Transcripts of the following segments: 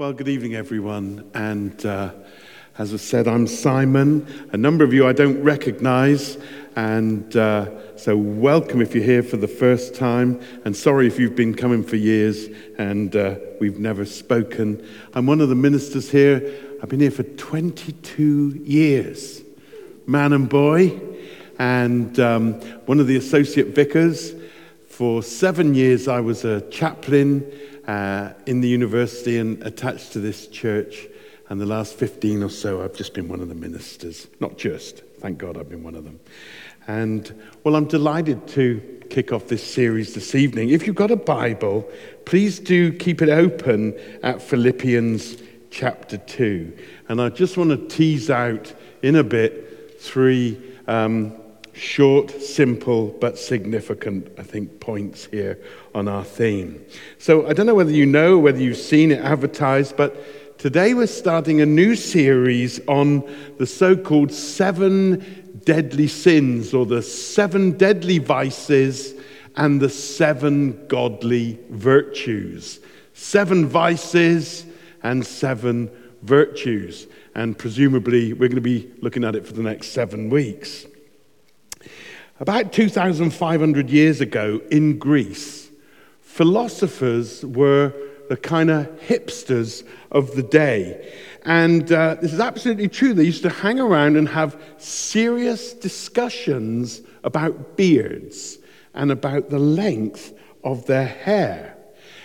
Well, good evening, everyone. And uh, as I said, I'm Simon. A number of you I don't recognize. And uh, so, welcome if you're here for the first time. And sorry if you've been coming for years and uh, we've never spoken. I'm one of the ministers here. I've been here for 22 years, man and boy. And um, one of the associate vicars. For seven years, I was a chaplain uh, in the university and attached to this church. And the last 15 or so, I've just been one of the ministers. Not just, thank God I've been one of them. And well, I'm delighted to kick off this series this evening. If you've got a Bible, please do keep it open at Philippians chapter 2. And I just want to tease out in a bit three um, short, simple, but significant, I think, points here on our theme. So I don't know whether you know, whether you've seen it advertised, but today we're starting a new series on the so called seven deadly sins or the seven deadly vices and the seven godly virtues. Seven vices and seven virtues. And presumably, we're going to be looking at it for the next seven weeks. About 2,500 years ago in Greece, philosophers were the kind of hipsters of the day. And uh, this is absolutely true. They used to hang around and have serious discussions about beards and about the length of their hair.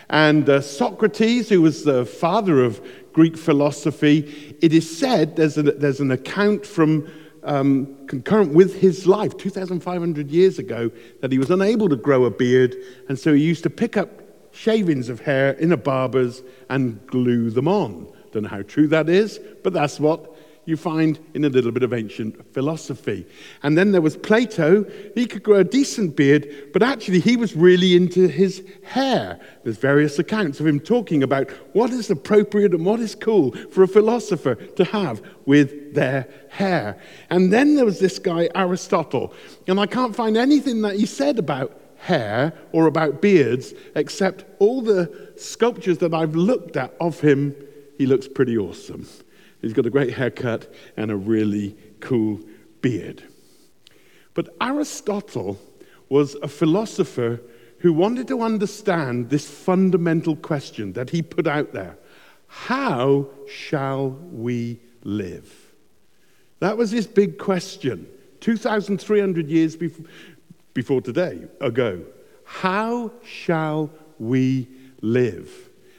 And uh, Socrates, who was the father of Greek philosophy, it is said there's, a, there's an account from um, concurrent with his life 2,500 years ago that he was unable to grow a beard, and so he used to pick up shavings of hair in a barber's and glue them on. Don't know how true that is, but that's what you find in a little bit of ancient philosophy. And then there was Plato. He could grow a decent beard, but actually he was really into his hair. There's various accounts of him talking about what is appropriate and what is cool for a philosopher to have with their hair. And then there was this guy, Aristotle. And I can't find anything that he said about hair or about beards, except all the sculptures that I've looked at of him, he looks pretty awesome. He's got a great haircut and a really cool beard. But Aristotle was a philosopher who wanted to understand this fundamental question that he put out there How shall we live? That was his big question 2,300 years before, before today, ago. How shall we live?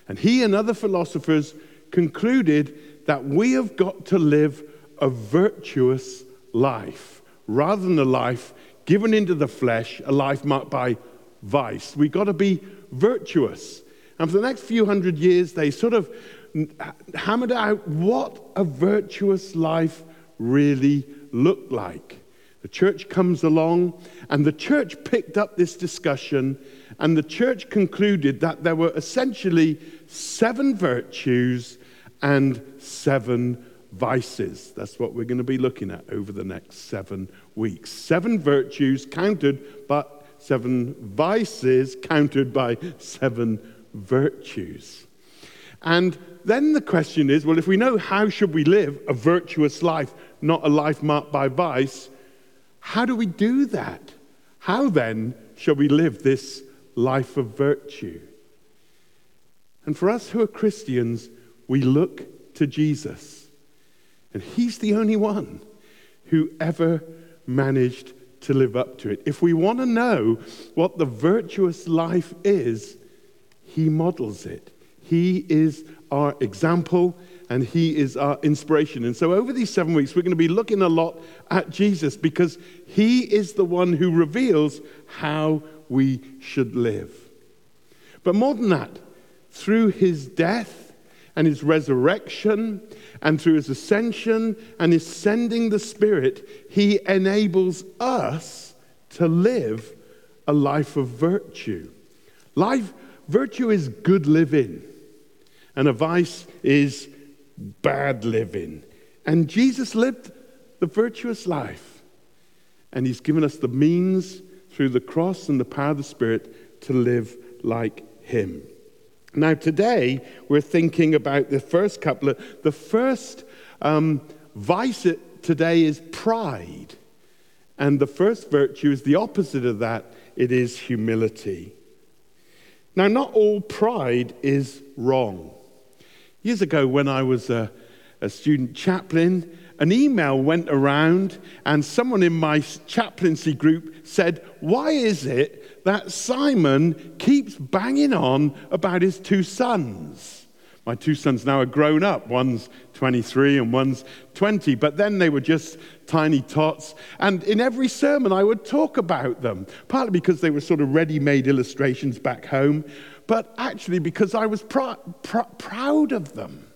And he and other philosophers concluded that we have got to live a virtuous life rather than a life given into the flesh, a life marked by vice. We've got to be virtuous. And for the next few hundred years, they sort of hammered out what a virtuous life really looked like. The church comes along, and the church picked up this discussion, and the church concluded that there were essentially seven virtues and seven vices. That's what we're going to be looking at over the next seven weeks. Seven virtues counted, but seven vices counted by seven virtues. And then the question is well, if we know how should we live a virtuous life, not a life marked by vice, how do we do that? How then shall we live this life of virtue? And for us who are Christians, we look to Jesus. And he's the only one who ever managed to live up to it. If we want to know what the virtuous life is, he models it. He is our example and he is our inspiration. And so, over these seven weeks, we're going to be looking a lot at Jesus because he is the one who reveals how we should live. But more than that, through his death, and his resurrection and through his ascension and his sending the Spirit, he enables us to live a life of virtue. Life, virtue is good living, and a vice is bad living. And Jesus lived the virtuous life, and he's given us the means through the cross and the power of the Spirit to live like him. Now, today, we're thinking about the first couple of, the first um, vice today is pride. And the first virtue is the opposite of that it is humility. Now, not all pride is wrong. Years ago, when I was a, a student chaplain, an email went around, and someone in my chaplaincy group said, Why is it that Simon keeps banging on about his two sons? My two sons now are grown up. One's 23 and one's 20, but then they were just tiny tots. And in every sermon, I would talk about them, partly because they were sort of ready made illustrations back home, but actually because I was pr- pr- proud of them.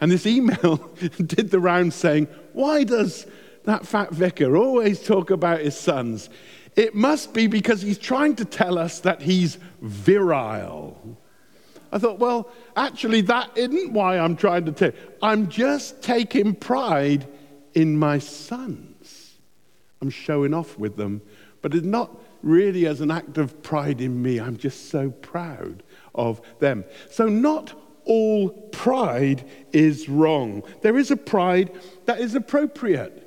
And this email did the round saying, Why does that fat vicar always talk about his sons? It must be because he's trying to tell us that he's virile. I thought, well, actually, that isn't why I'm trying to tell. I'm just taking pride in my sons. I'm showing off with them, but it's not really as an act of pride in me. I'm just so proud of them. So, not all pride is wrong. There is a pride that is appropriate.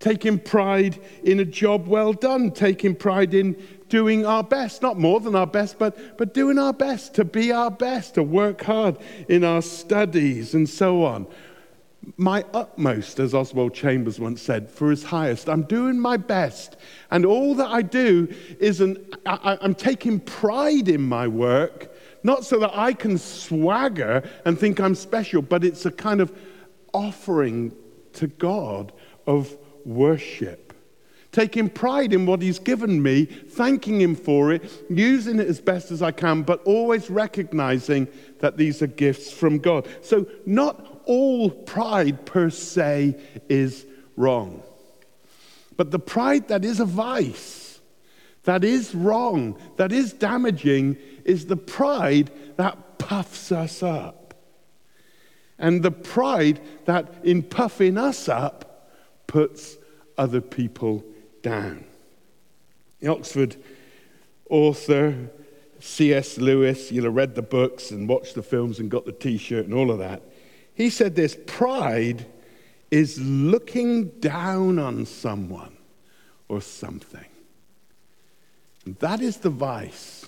Taking pride in a job well done, taking pride in doing our best, not more than our best, but, but doing our best, to be our best, to work hard in our studies and so on. My utmost, as Oswald Chambers once said, for his highest. I'm doing my best. And all that I do is an, I, I'm taking pride in my work, not so that I can swagger and think I'm special, but it's a kind of offering to God of worship taking pride in what He's given me, thanking Him for it, using it as best as I can, but always recognizing that these are gifts from God. So, not all pride per se is wrong. But the pride that is a vice, that is wrong, that is damaging, is the pride that puffs us up. And the pride that, in puffing us up, puts other people down. The Oxford author C.S. Lewis, you'll have read the books and watched the films and got the t shirt and all of that. He said this pride is looking down on someone or something. And that is the vice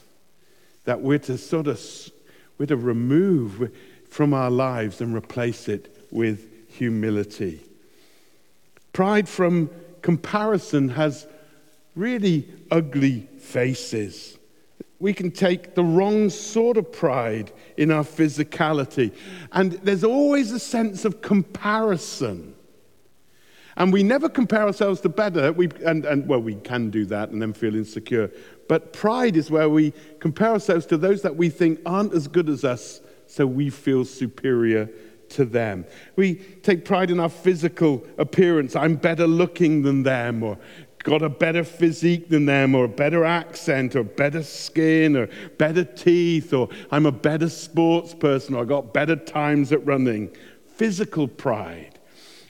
that we're to sort of we're to remove from our lives and replace it with humility. Pride from comparison has really ugly faces. We can take the wrong sort of pride in our physicality. And there's always a sense of comparison. And we never compare ourselves to better. We, and, and, well, we can do that and then feel insecure. But pride is where we compare ourselves to those that we think aren't as good as us, so we feel superior to them. We take pride in our physical appearance. I'm better looking than them, or got a better physique than them, or a better accent, or better skin, or better teeth, or I'm a better sports person, or I got better times at running. Physical pride.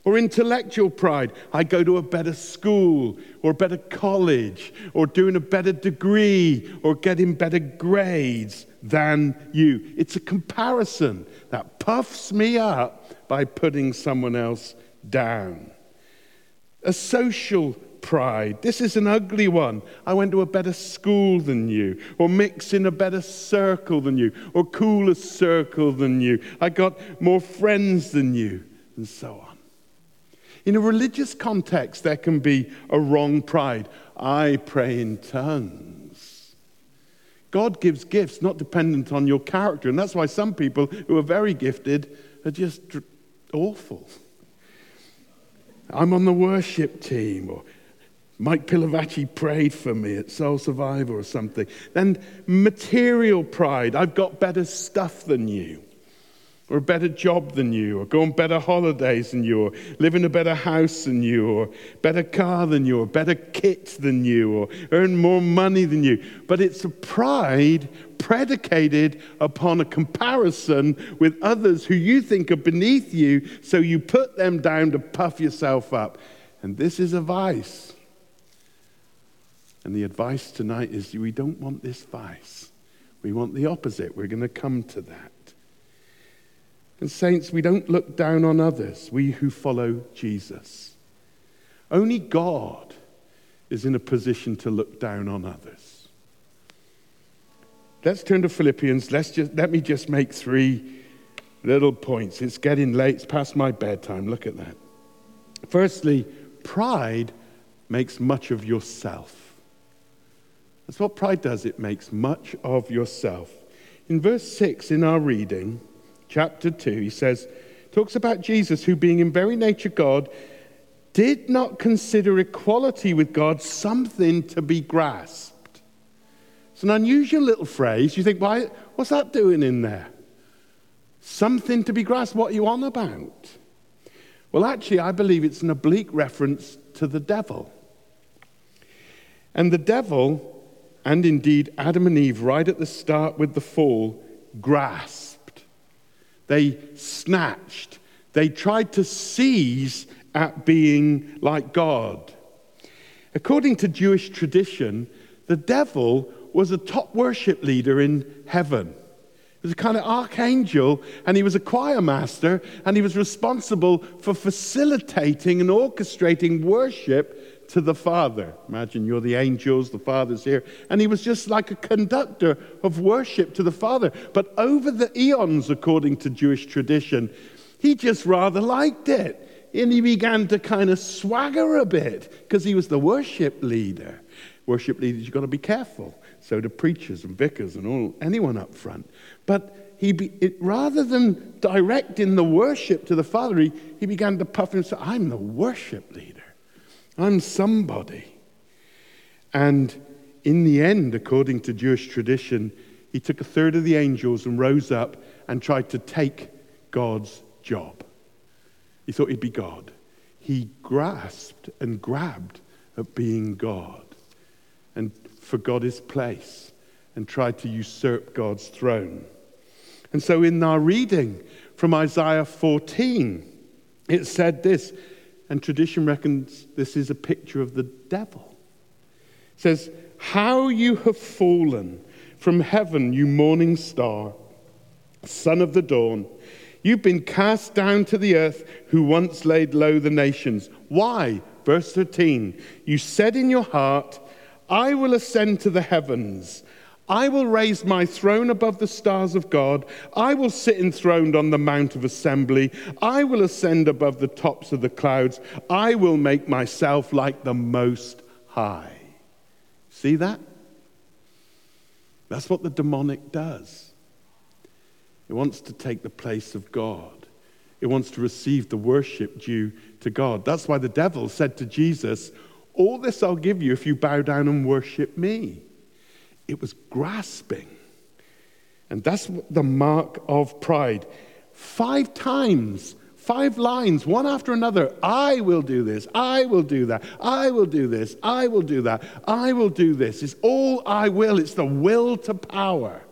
Or intellectual pride. I go to a better school or a better college or doing a better degree or getting better grades than you. It's a comparison that puffs me up by putting someone else down. A social pride. This is an ugly one. I went to a better school than you, or mix in a better circle than you, or cooler circle than you. I got more friends than you, and so on. In a religious context, there can be a wrong pride. I pray in tongues. God gives gifts not dependent on your character. And that's why some people who are very gifted are just awful. I'm on the worship team, or Mike Pilavachi prayed for me at Soul Survivor or something. Then material pride. I've got better stuff than you or a better job than you, or go on better holidays than you, or live in a better house than you, or better car than you, or better kit than you, or earn more money than you. But it's a pride predicated upon a comparison with others who you think are beneath you, so you put them down to puff yourself up. And this is a vice. And the advice tonight is we don't want this vice. We want the opposite. We're going to come to that. And, saints, we don't look down on others, we who follow Jesus. Only God is in a position to look down on others. Let's turn to Philippians. Let's just, let me just make three little points. It's getting late, it's past my bedtime. Look at that. Firstly, pride makes much of yourself. That's what pride does, it makes much of yourself. In verse 6 in our reading, chapter 2, he says, talks about Jesus who, being in very nature God, did not consider equality with God something to be grasped. It's an unusual little phrase. You think, why, what's that doing in there? Something to be grasped. What are you on about? Well, actually, I believe it's an oblique reference to the devil. And the devil, and indeed Adam and Eve, right at the start with the fall, grasped. They snatched. They tried to seize at being like God. According to Jewish tradition, the devil was a top worship leader in heaven He was a kind of archangel, and he was a choir master, and he was responsible for facilitating and orchestrating worship to the Father. Imagine you're the angels, the Father's here, and he was just like a conductor of worship to the Father. But over the eons, according to Jewish tradition, he just rather liked it. And he began to kind of swagger a bit because he was the worship leader. Worship leaders, you've got to be careful. So do preachers and vicars and all anyone up front. But he be, it, rather than directing the worship to the Father, he, he began to puff himself. I'm the worship leader. I'm somebody. And in the end, according to Jewish tradition, he took a third of the angels and rose up and tried to take God's job. He thought he'd be God. He grasped and grabbed at being God and forgot his place and tried to usurp God's throne. And so in our reading from Isaiah 14, it said this, and tradition reckons this is a picture of the devil. It says, How you have fallen from heaven, you morning star, son of the dawn. You've been cast down to the earth, who once laid low the nations. Why? Verse 13, you said in your heart, I will ascend to the heavens. I will raise my throne above the stars of God. I will sit enthroned on the mount of assembly. I will ascend above the tops of the clouds. I will make myself like the Most High. See that? That's what the demonic does. It wants to take the place of God. It wants to receive the worship due to God. That's why the devil said to Jesus, All this I'll give you if you bow down and worship me. It was grasping. And that's the mark of pride. Five times, five lines, one after another. I will do this. I will do that. I will do this. I will do that. I will do this. It's all I will. It's the will to power.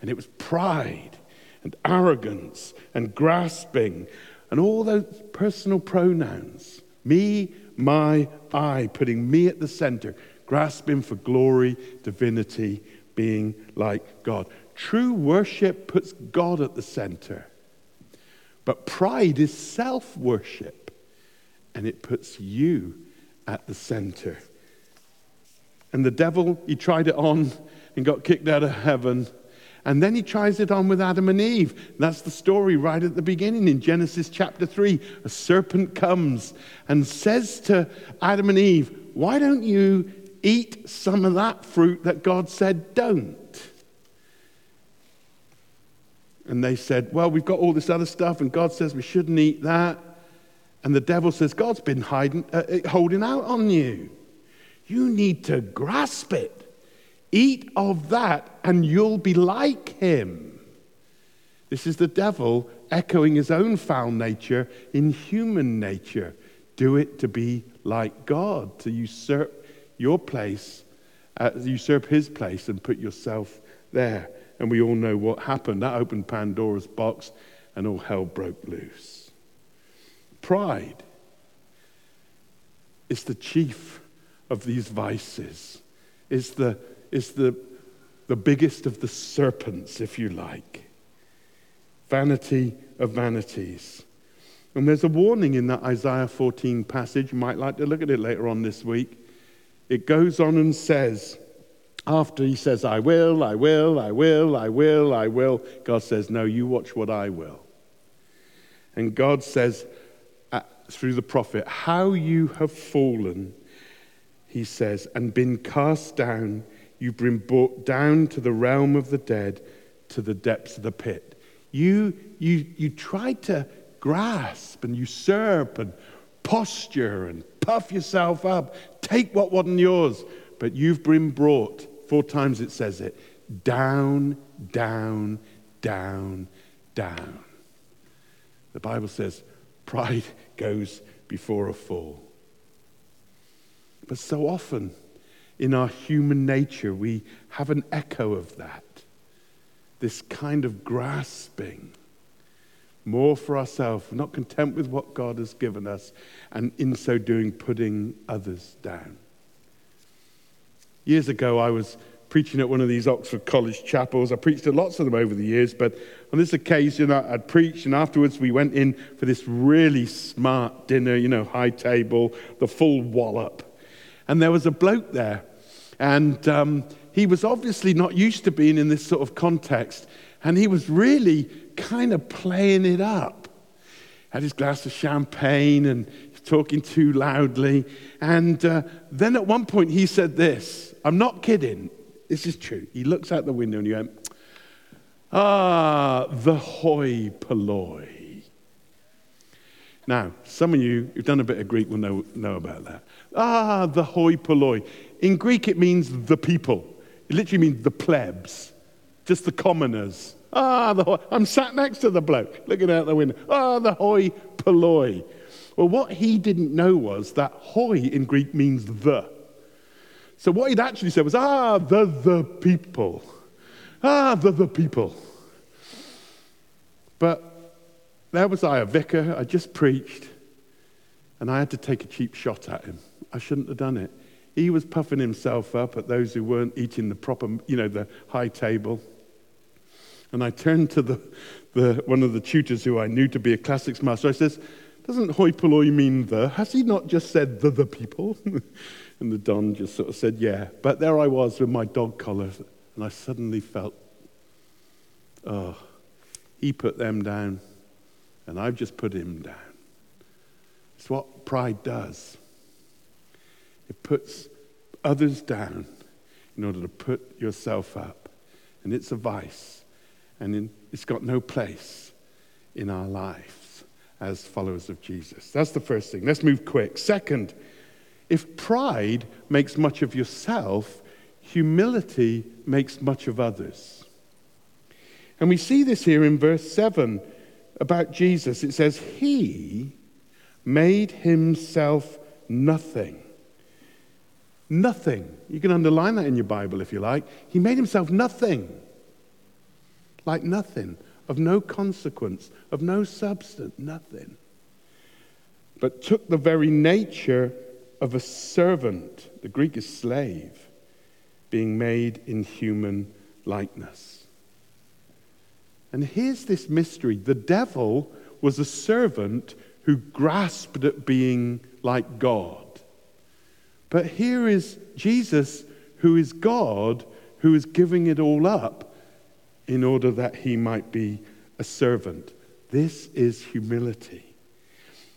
And it was pride and arrogance and grasping and all those personal pronouns me, my, I, putting me at the center grasping for glory, divinity, being like God. True worship puts God at the center. But pride is self worship, and it puts you at the center. And the devil, he tried it on and got kicked out of heaven. And then he tries it on with Adam and Eve. That's the story right at the beginning in Genesis chapter 3. A serpent comes and says to Adam and Eve, Why don't you eat some of that fruit that God said don't. And they said, Well, we've got all this other stuff, and God says we shouldn't eat that. And the devil says, God's been hiding, uh, uh holding out on you. You need to grasp it. Eat of that, and you'll be like him. This is the devil echoing his own foul nature in human nature. Do it to be like God, to usurp your place, uh, usurp his place, and put yourself there. And we all know what happened. That opened Pandora's box, and all hell broke loose. Pride is the chief of these vices, is the, is the, the biggest of the serpents, if you like. Vanity of vanities. And there's a warning in that Isaiah 14 passage. You might like to look at it later on this week. It goes on and says, after he says, I will, I will, I will, I will, I will, God says, No, you watch what I will. And God says, uh, through the prophet, How you have fallen, he says, and been cast down, you've been brought down to the realm of the dead, to the depths of the pit. You, you, you tried to grasp and usurp and posture and puff yourself up, take what wasn't yours, but you've been brought, four times it says it, down, down, down, down. The Bible says pride goes before a fall. But so often in our human nature, we have an echo of that. This kind of grasping more for ourselves, not content with what God has given us, and in so doing, putting others down. Years ago, I was preaching at one of these Oxford College chapels. I preached at lots of them over the years, but on this occasion, I'd preached, and afterwards, we went in for this really smart dinner, you know, high table, the full wallop. And there was a bloke there, and um, he was obviously not used to being in this sort of context, and he was really kind of playing it up. Had his glass of champagne and talking too loudly. And uh, then at one point he said this I'm not kidding. This is true. He looks out the window and he went, Ah, the hoi polloi. Now, some of you who've done a bit of Greek will know, know about that. Ah, the hoi polloi. In Greek, it means the people. It literally means the plebs, just the commoners. Ah, the hoi. I'm sat next to the bloke looking out the window. Ah, the hoi polloi. Well, what he didn't know was that hoi in Greek means the. So what he'd actually said was, ah, the, the people. Ah, the, the people. But there was I, a vicar, I just preached, and I had to take a cheap shot at him. I shouldn't have done it. He was puffing himself up at those who weren't eating the proper, you know, the high table. And I turned to the, the, one of the tutors who I knew to be a classics master. I says, doesn't hoi polloi mean the? Has he not just said the, the people? and the Don just sort of said, yeah. But there I was with my dog collar, and I suddenly felt, oh, he put them down, and I've just put him down. It's what pride does. It puts others down in order to put yourself up. And it's a vice and it's got no place in our lives as followers of Jesus. That's the first thing. Let's move quick. Second, if pride makes much of yourself, humility makes much of others. And we see this here in verse 7 about Jesus. It says, He made himself nothing. Nothing. You can underline that in your Bible if you like. He made himself nothing like nothing, of no consequence, of no substance, nothing. But took the very nature of a servant, the Greek is slave, being made in human likeness. And here's this mystery the devil was a servant who grasped at being like God. But here is Jesus, who is God, who is giving it all up in order that he might be a servant. This is humility.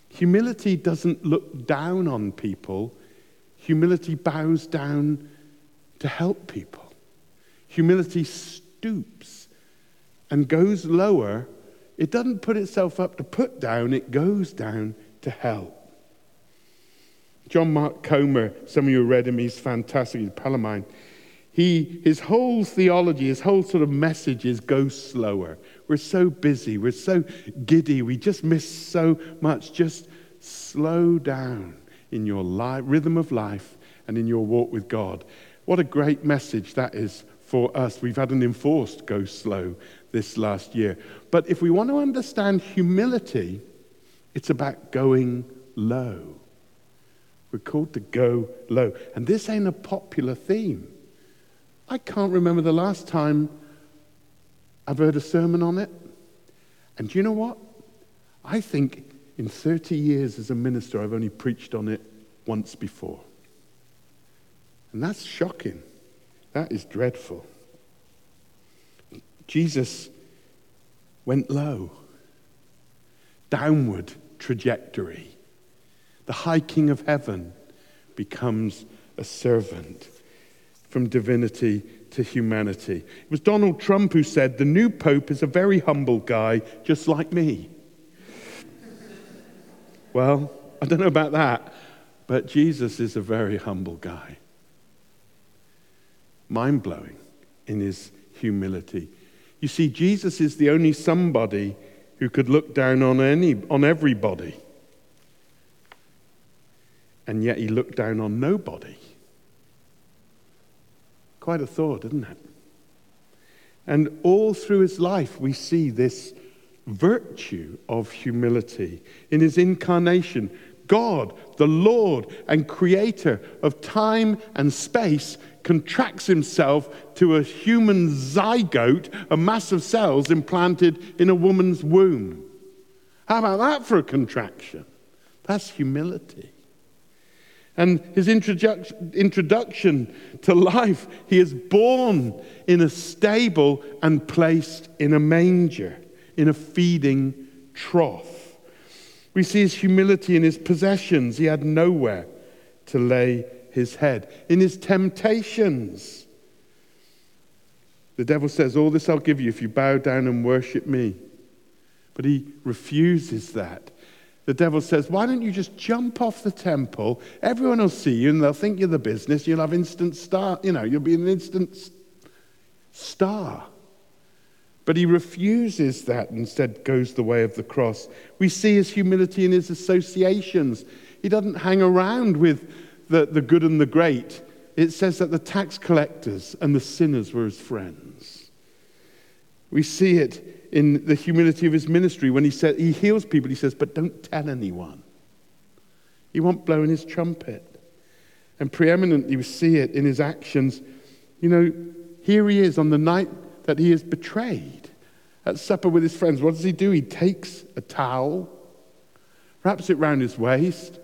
Humility doesn't look down on people, humility bows down to help people. Humility stoops and goes lower. It doesn't put itself up to put down, it goes down to help. John Mark Comer, some of you read him, he's fantastic, he's Palomine. He, his whole theology, his whole sort of message is go slower. We're so busy, we're so giddy, we just miss so much. Just slow down in your rhythm of life and in your walk with God. What a great message that is for us. We've had an enforced go slow this last year. But if we want to understand humility, it's about going low. We're called to go low. And this ain't a popular theme. I can't remember the last time I've heard a sermon on it. And do you know what? I think in 30 years as a minister, I've only preached on it once before. And that's shocking. That is dreadful. Jesus went low, downward trajectory. The high king of heaven becomes a servant from divinity to humanity. It was Donald Trump who said, The new pope is a very humble guy, just like me. well, I don't know about that, but Jesus is a very humble guy. Mind blowing in his humility. You see, Jesus is the only somebody who could look down on, any, on everybody. And yet he looked down on nobody. Quite a thought, isn't it? And all through his life, we see this virtue of humility. In his incarnation, God, the Lord and creator of time and space, contracts himself to a human zygote, a mass of cells implanted in a woman's womb. How about that for a contraction? That's humility. And his introduction to life, he is born in a stable and placed in a manger, in a feeding trough. We see his humility in his possessions. He had nowhere to lay his head. In his temptations, the devil says, All this I'll give you if you bow down and worship me. But he refuses that. The devil says, Why don't you just jump off the temple? Everyone will see you and they'll think you're the business. You'll have instant star, you know, you'll be an instant star. But he refuses that, and instead, goes the way of the cross. We see his humility in his associations. He doesn't hang around with the, the good and the great. It says that the tax collectors and the sinners were his friends. We see it in the humility of his ministry when he said he heals people, he says, but don't tell anyone. He won't blow in his trumpet. And preeminently, we see it in his actions. You know, here he is on the night that he is betrayed at supper with his friends. What does he do? He takes a towel, wraps it round his waist,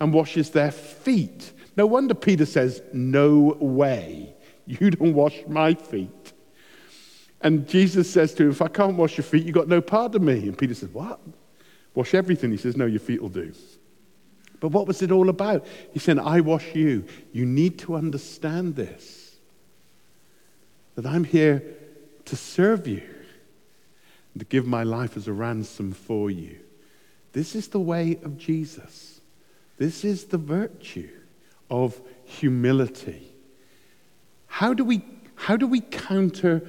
and washes their feet. No wonder Peter says, No way. You don't wash my feet. And Jesus says to him, If I can't wash your feet, you've got no part of me. And Peter says, What? Wash everything. He says, No, your feet will do. But what was it all about? He said, I wash you. You need to understand this that I'm here to serve you, and to give my life as a ransom for you. This is the way of Jesus. This is the virtue of humility. How do we, how do we counter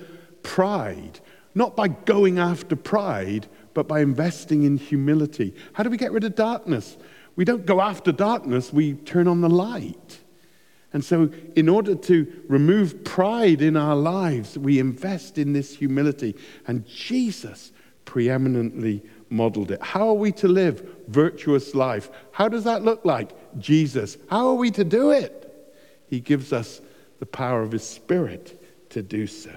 pride, not by going after pride, but by investing in humility. How do we get rid of darkness? We don't go after darkness, we turn on the light. And so, in order to remove pride in our lives, we invest in this humility. And Jesus preeminently modeled it. How are we to live virtuous life? How does that look like? Jesus. How are we to do it? He gives us the power of His Spirit to do so.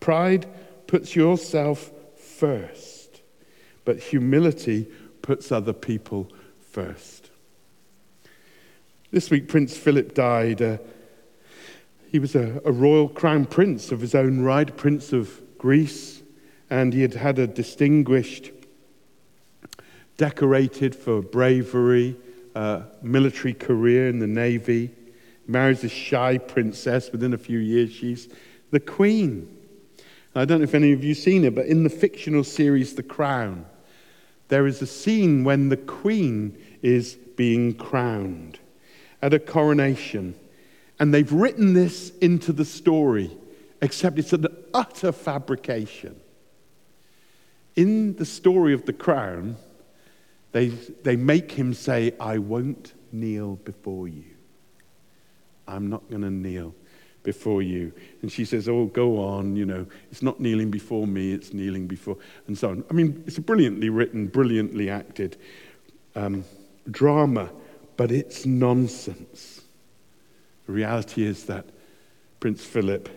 Pride puts yourself first, but humility puts other people first. This week, Prince Philip died. Uh, he was a, a royal crown prince of his own right, Prince of Greece, and he had had a distinguished, decorated for bravery, uh, military career in the navy. marries a shy princess. Within a few years, she's the queen. I don't know if any of you have seen it, but in the fictional series The Crown, there is a scene when the Queen is being crowned at a coronation. And they've written this into the story, except it's an utter fabrication. In the story of the crown, they, they make him say, I won't kneel before you. I'm not going to kneel before you. And she says, Oh, go on, you know, it's not kneeling before me, it's kneeling before, and so on. I mean, it's a brilliantly written, brilliantly acted um, drama, but it's nonsense. The reality is that Prince Philip,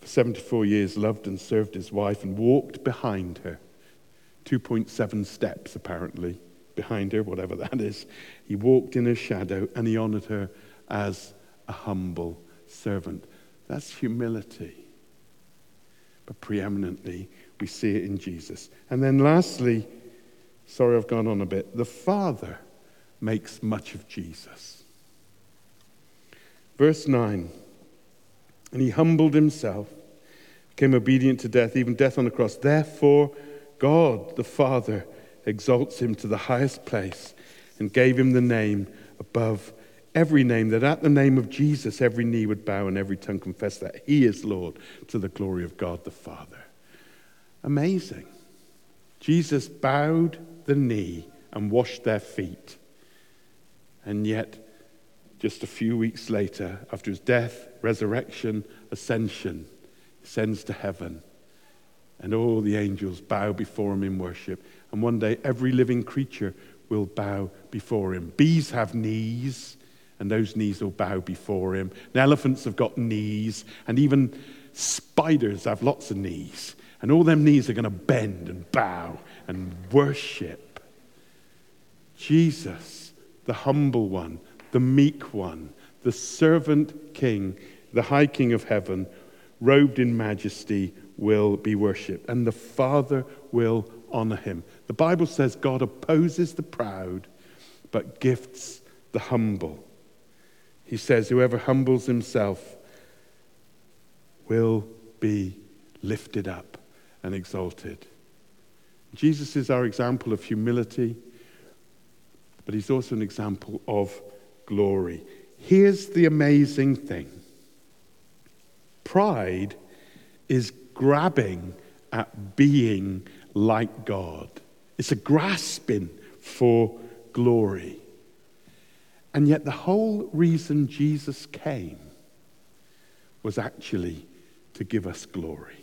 for 74 years, loved and served his wife and walked behind her. 2.7 steps, apparently, behind her, whatever that is. He walked in her shadow and he honored her as a humble servant. That's humility. But preeminently, we see it in Jesus. And then lastly, sorry I've gone on a bit, the Father makes much of Jesus. Verse 9 And he humbled himself, became obedient to death, even death on the cross. Therefore, God the Father exalts him to the highest place and gave him the name above every name, that at the name of Jesus every knee would bow and every tongue confess that he is Lord to the glory of God the Father. Amazing. Jesus bowed the knee and washed their feet. And yet, just a few weeks later, after his death, resurrection, ascension, he sends to heaven. And all the angels bow before him in worship. And one day, every living creature will bow before him. Bees have knees, and those knees will bow before him. And elephants have got knees, and even spiders have lots of knees. And all them knees are going to bend and bow and worship. Jesus, the humble one, the meek one, the servant king, the high king of heaven, robed in majesty, will be worshipped, and the Father will honor him. The Bible says God opposes the proud, but gifts the humble. He says, Whoever humbles himself will be lifted up and exalted. Jesus is our example of humility, but he's also an example of glory. Here's the amazing thing pride is grabbing at being like God, it's a grasping for glory. And yet, the whole reason Jesus came was actually to give us glory.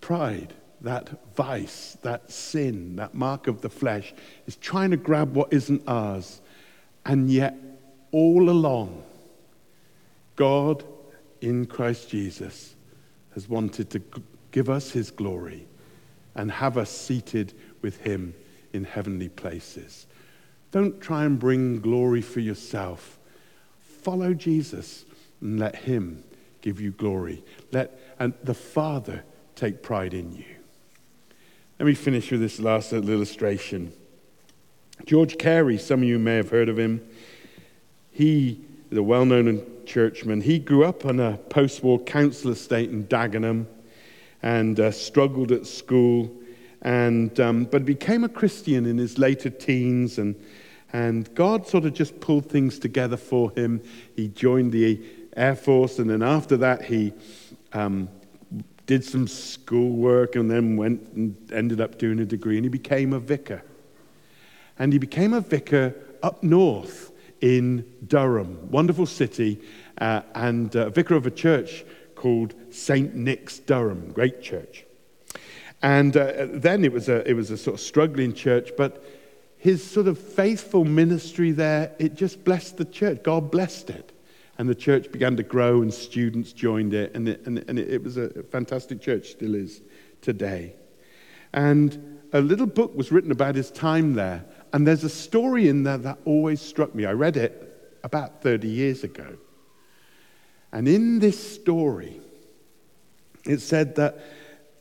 Pride, that vice, that sin, that mark of the flesh, is trying to grab what isn't ours. And yet, all along, God in Christ Jesus has wanted to give us his glory and have us seated with him in heavenly places. Don't try and bring glory for yourself. Follow Jesus and let him give you glory. Let and the Father take pride in you. Let me finish with this last little illustration. George Carey, some of you may have heard of him. He, the well known churchman, he grew up on a post war council estate in Dagenham and uh, struggled at school, and, um, but became a Christian in his later teens. And, and God sort of just pulled things together for him. He joined the Air Force, and then after that, he um, did some schoolwork and then went and ended up doing a degree, and he became a vicar. And he became a vicar up north in Durham, wonderful city, uh, and uh, vicar of a church called St. Nick's Durham, great church. And uh, then it was, a, it was a sort of struggling church, but his sort of faithful ministry there, it just blessed the church. God blessed it. And the church began to grow, and students joined it. And it, and, and it was a fantastic church, still is today. And a little book was written about his time there. And there's a story in there that always struck me. I read it about 30 years ago. And in this story, it said that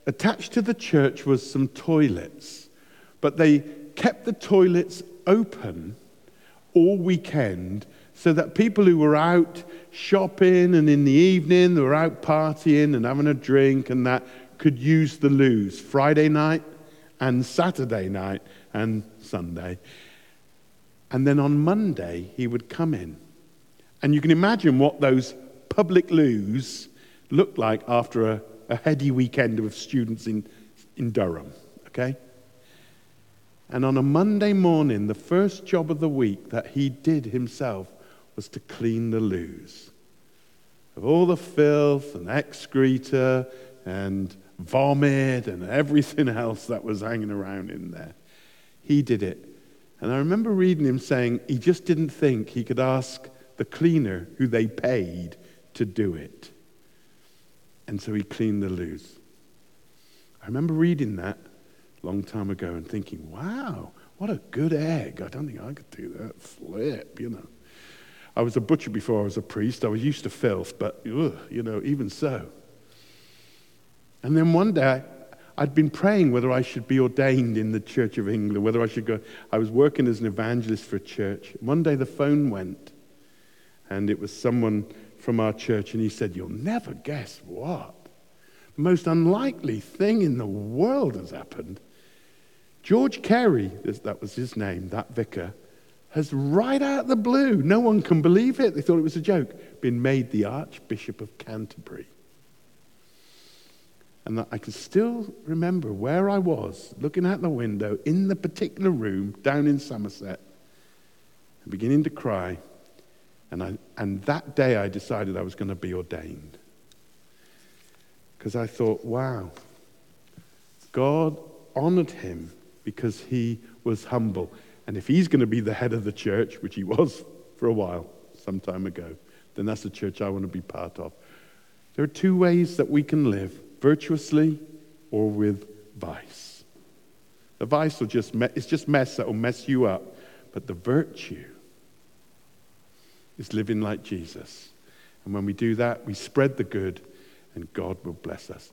attached to the church was some toilets, but they kept the toilets open all weekend so that people who were out shopping and in the evening, they were out partying and having a drink and that, could use the loos Friday night and Saturday night and Sunday. And then on Monday, he would come in. And you can imagine what those public loos looked like after a, a heady weekend of students in, in Durham, okay? And on a Monday morning, the first job of the week that he did himself was to clean the loos of all the filth and excreta and vomit and everything else that was hanging around in there. He did it. And I remember reading him saying he just didn't think he could ask the cleaner who they paid to do it. And so he cleaned the loos. I remember reading that long time ago and thinking, wow, what a good egg. I don't think I could do that. Flip, you know. I was a butcher before I was a priest. I was used to filth, but, ugh, you know, even so. And then one day, I'd been praying whether I should be ordained in the Church of England, whether I should go. I was working as an evangelist for a church. One day the phone went, and it was someone from our church, and he said, You'll never guess what. The most unlikely thing in the world has happened. George Carey, that was his name, that vicar, has right out of the blue, no one can believe it, they thought it was a joke, been made the Archbishop of Canterbury. And I can still remember where I was, looking out the window in the particular room down in Somerset, and beginning to cry. And, I, and that day I decided I was going to be ordained. Because I thought, wow, God honored him because he was humble. And if he's going to be the head of the church, which he was for a while, some time ago, then that's the church I want to be part of. There are two ways that we can live virtuously or with vice. The vice will just, me- it's just mess that will mess you up. But the virtue is living like Jesus. And when we do that, we spread the good, and God will bless us.